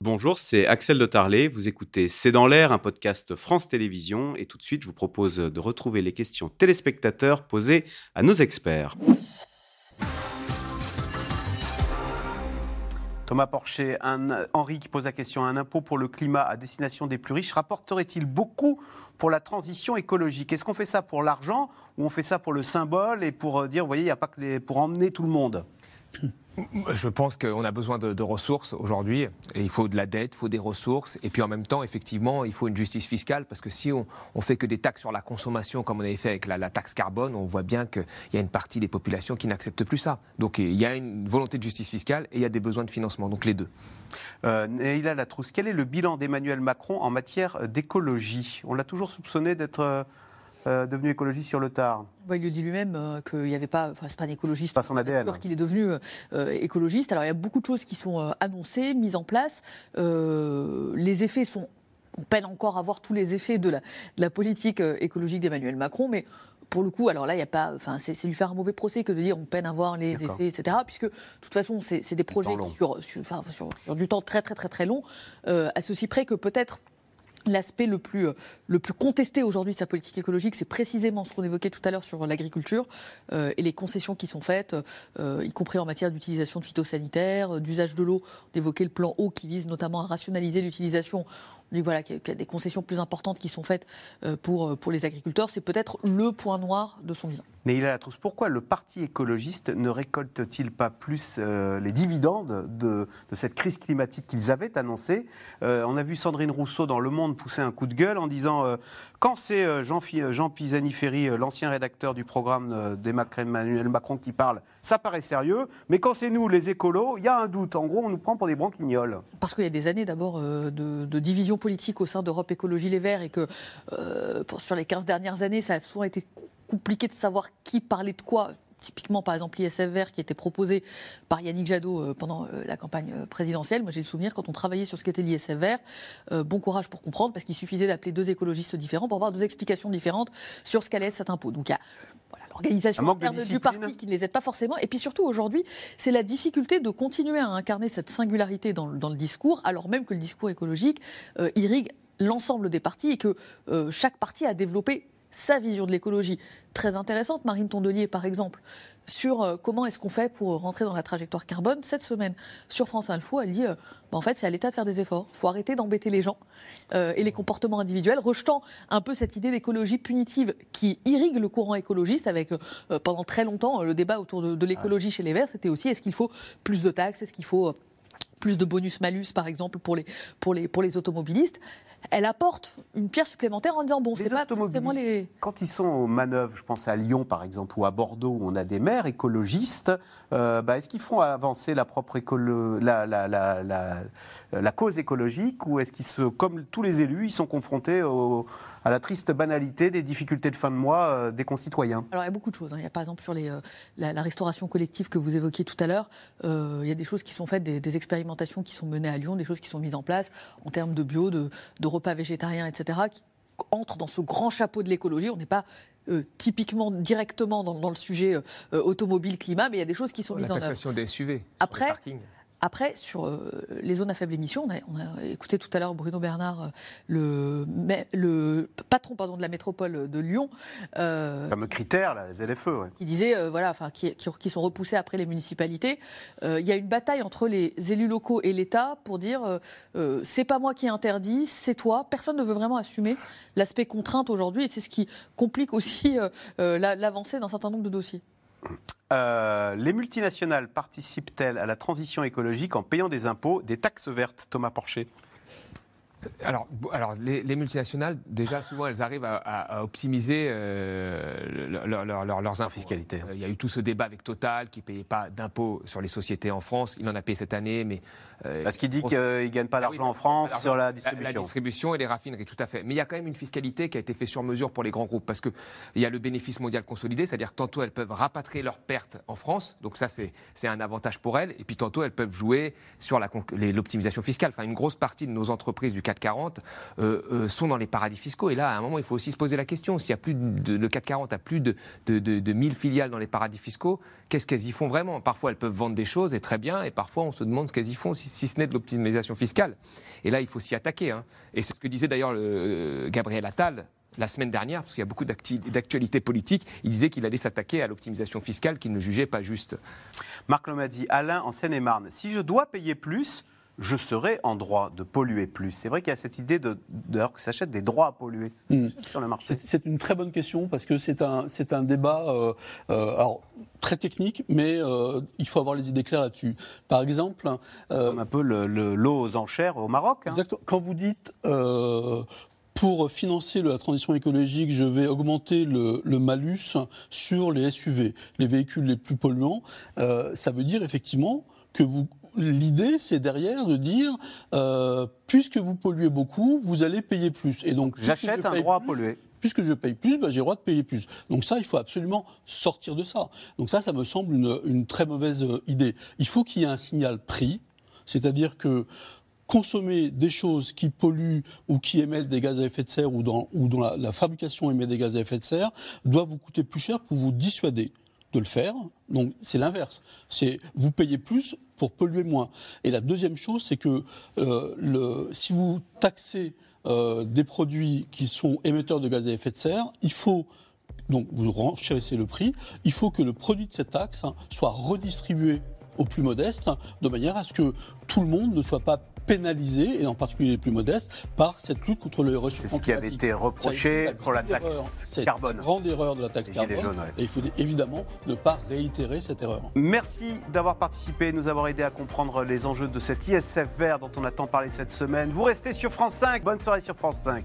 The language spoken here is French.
Bonjour, c'est Axel de Tarlet. Vous écoutez C'est dans l'air, un podcast France Télévisions. Et tout de suite, je vous propose de retrouver les questions téléspectateurs posées à nos experts. Thomas Porcher, un, Henri qui pose la question un impôt pour le climat à destination des plus riches rapporterait-il beaucoup pour la transition écologique? Est-ce qu'on fait ça pour l'argent ou on fait ça pour le symbole et pour euh, dire, vous voyez, il n'y a pas que les, pour emmener tout le monde? je pense qu'on a besoin de, ressources aujourd'hui. Il faut de la dette, il faut des ressources. Et puis en même temps, effectivement, il faut une justice fiscale. Parce que si on, on fait que des taxes sur la consommation, comme on avait fait avec la, taxe carbone, on voit bien qu'il y a une partie des populations qui n'acceptent plus ça. Donc il y a une volonté de justice fiscale et il y a des besoins de financement. Donc les deux. Euh, Neila Latrousse, quel est le bilan d'Emmanuel Macron en matière d'écologie? On l'a toujours soupçonné d'être. Euh, devenu écologiste sur le tard bah, Il le dit lui-même euh, qu'il n'y avait pas, enfin c'est pas un écologiste, pas son ADN, qu'il est devenu euh, écologiste. Alors il y a beaucoup de choses qui sont annoncées, mises en place. les effets sont, on peine encore à voir tous les effets de la, politique écologique d'Emmanuel Macron, mais pour le coup, alors là, il y a pas, enfin, c'est lui faire un mauvais procès que de dire on peine à voir les effets, etc. Puisque de toute façon, c'est des projets qui sur, sur, sur, du temps très très très très long, à ceci près que peut-être L'aspect le plus, euh, le plus contesté aujourd'hui de sa politique écologique, c'est précisément ce qu'on évoquait tout à l'heure sur l'agriculture euh, et les concessions qui sont faites, euh, y compris en matière d'utilisation de phytosanitaires, d'usage de l'eau. d'évoquer le plan eau qui vise notamment à rationaliser l'utilisation voilà, qu'il y a des concessions plus importantes qui sont faites euh, pour, euh, pour les agriculteurs. C'est peut-être le point noir de son bilan. Mais il a la trousse. Pourquoi le Parti écologiste ne récolte-t-il pas plus euh, les dividendes de, de, cette crise climatique qu'ils avaient annoncée? On a vu Sandrine Rousseau dans Le Monde pousser un coup de gueule en disant quand c'est Jean, Jean Pisani-Ferry, l'ancien rédacteur du programme d'Emmanuel Macron qui parle, ça paraît sérieux. Mais quand c'est nous, les écolos, il y a un doute. En gros, on nous prend pour des branquignoles. Parce qu'il y a des années d'abord de, de division politique au sein d'Europe Écologie Les Verts et que euh, sur les 15 dernières années, ça a souvent été compliqué de savoir qui parlait de quoi typiquement par exemple l'ISF vert qui était proposé par Yannick Jadot euh, pendant euh, la campagne présidentielle. Moi j'ai le souvenir quand on travaillait sur ce qu'était l'ISF vert, bon courage pour comprendre parce qu'il suffisait d'appeler deux écologistes différents pour avoir deux explications différentes sur ce qu'allait être cet impôt. Donc il y a l'organisation interne du parti qui ne les aide pas forcément. Et puis surtout aujourd'hui, c'est la difficulté de continuer à incarner cette singularité dans, le discours, alors même que le discours écologique euh, irrigue l'ensemble des partis et que euh, chaque parti a développé sa vision de l'écologie. Très intéressante, Marine Tondelier, par exemple, sur euh, comment est-ce qu'on fait pour rentrer dans la trajectoire carbone. Cette semaine, sur France Info, elle dit bah, en fait, c'est à l'État de faire des efforts. Il faut arrêter d'embêter les gens euh, et les comportements individuels, rejetant un peu cette idée d'écologie punitive qui irrigue le courant écologiste avec euh, pendant très longtemps le débat autour de, de l'écologie chez les Verts, c'était aussi est-ce qu'il faut plus de taxes, est-ce qu'il faut plus de bonus-malus, par exemple, pour les, pour les, pour les automobilistes elle apporte une pierre supplémentaire en disant bon, c'est pas forcément les. Quand ils sont aux manœuvres, je pense à Lyon par exemple ou à Bordeaux où on a des maires écologistes, euh, bah, est-ce qu'ils font avancer la propre écolo... la, la, la, la, cause écologique ou est-ce qu'ils se, comme tous les élus, ils sont confrontés à la triste banalité des difficultés de fin de mois euh, des concitoyens? Alors il y a beaucoup de choses. Hein. Il y a par exemple sur les, euh, la, restauration collective que vous évoquiez tout à l'heure, il y a des choses qui sont faites, des, expérimentations qui sont menées à Lyon, des choses qui sont mises en place en termes de bio, de repas végétariens, etc., qui entrent dans ce grand chapeau de l'écologie. On n'est pas euh, typiquement directement dans, le sujet euh, automobile climat, mais il y a des choses qui sont mises en œuvre. La taxation des SUV. Après, après, sur euh, les zones à faible émission, on a, écouté tout à l'heure Bruno Bernard, euh, le, le, patron pardon, de la métropole de Lyon. Euh, le fameux critère, là, les LFE. Ouais. Qui disait, euh, voilà, enfin, qui, qui, sont repoussés après les municipalités. Il y a une bataille entre les élus locaux et l'État pour dire c'est pas moi qui interdit, c'est toi. Personne ne veut vraiment assumer l'aspect contrainte aujourd'hui et c'est ce qui complique aussi l'avancée d'un certain nombre de dossiers. Euh, les multinationales participent-elles à la transition écologique en payant des impôts, des taxes vertes, Thomas Porcher? Alors, alors les, multinationales, déjà, souvent, elles arrivent à, optimiser euh, leurs impôts. Fiscalité. Il y a eu tout ce débat avec Total qui ne payait pas d'impôts sur les sociétés en France. Il en a payé cette année, mais. Euh, Parce qu'il dit qu'il ne gagne pas ah d'argent en France sur la distribution. La, distribution et les raffineries, tout à fait. Mais il y a quand même une fiscalité qui a été faite sur mesure pour les grands groupes. Parce qu'il y a le bénéfice mondial consolidé, c'est-à-dire que tantôt elles peuvent rapatrier leurs pertes en France. Donc ça, c'est un avantage pour elles. Et puis tantôt, elles peuvent jouer sur l'optimisation fiscale. Enfin, une grosse partie de nos entreprises du CAC 40 sont dans les paradis fiscaux. Et là, à un moment, il faut aussi se poser la question. S'il y a plus de, le CAC 40 a plus de, de, de 1000 filiales dans les paradis fiscaux, qu'est-ce qu'elles y font vraiment? Parfois, elles peuvent vendre des choses, et très bien, et parfois, on se demande ce qu'elles y font, si, ce n'est de l'optimisation fiscale. Et là, il faut s'y attaquer. Hein. Et c'est ce que disait d'ailleurs Gabriel Attal la semaine dernière, parce qu'il y a beaucoup d'actualités politiques, il disait qu'il allait s'attaquer à l'optimisation fiscale qu'il ne jugeait pas juste. Marc Lomadi, Alain en Seine-et-Marne, si je dois payer plus, je serai en droit de polluer plus C'est vrai qu'il y a cette idée de, que s'achètent des droits à polluer hmm. sur le marché. C'est une très bonne question parce que c'est un, un débat euh, euh, alors, très technique, mais euh, il faut avoir les idées claires là-dessus. Par exemple. Comme un peu l'eau le, aux enchères au Maroc. Hein. Exactement. Quand vous dites pour financer la transition écologique, je vais augmenter le, malus sur les SUV, les véhicules les plus polluants. ça veut dire effectivement que vous l'idée, c'est derrière de dire, euh, puisque vous polluez beaucoup, vous allez payer plus. Et donc, j'achète un droit à polluer. Puisque je paye plus, bah, j'ai le droit de payer plus. Donc ça, il faut absolument sortir de ça. Donc ça, ça me semble une, très mauvaise euh, idée. Il faut qu'il y ait un signal prix, c'est-à-dire que consommer des choses qui polluent ou qui émettent des gaz à effet de serre ou dont, la, la, fabrication émet des gaz à effet de serre doit vous coûter plus cher pour vous dissuader de le faire. Donc c'est l'inverse. C'est vous payez plus pour polluer moins. Et la deuxième chose, c'est que euh, si vous taxez euh, des produits qui sont émetteurs de gaz à effet de serre, il faut donc vous renchérissez le prix, il faut que le produit de cette taxe soit redistribué aux plus modestes, de manière à ce que tout le monde ne soit pas pénalisés, et en particulier les plus modestes, par cette lutte contre le réchauffement C'est ce qui avait été reproché pour la taxe carbone. Une grande erreur de la taxe carbone. Et il faut évidemment ne pas réitérer cette erreur. Merci d'avoir participé, nous avoir aidé à comprendre les enjeux de cet ISF vert dont on a tant parlé cette semaine. Vous restez sur France 5. Bonne soirée sur France 5.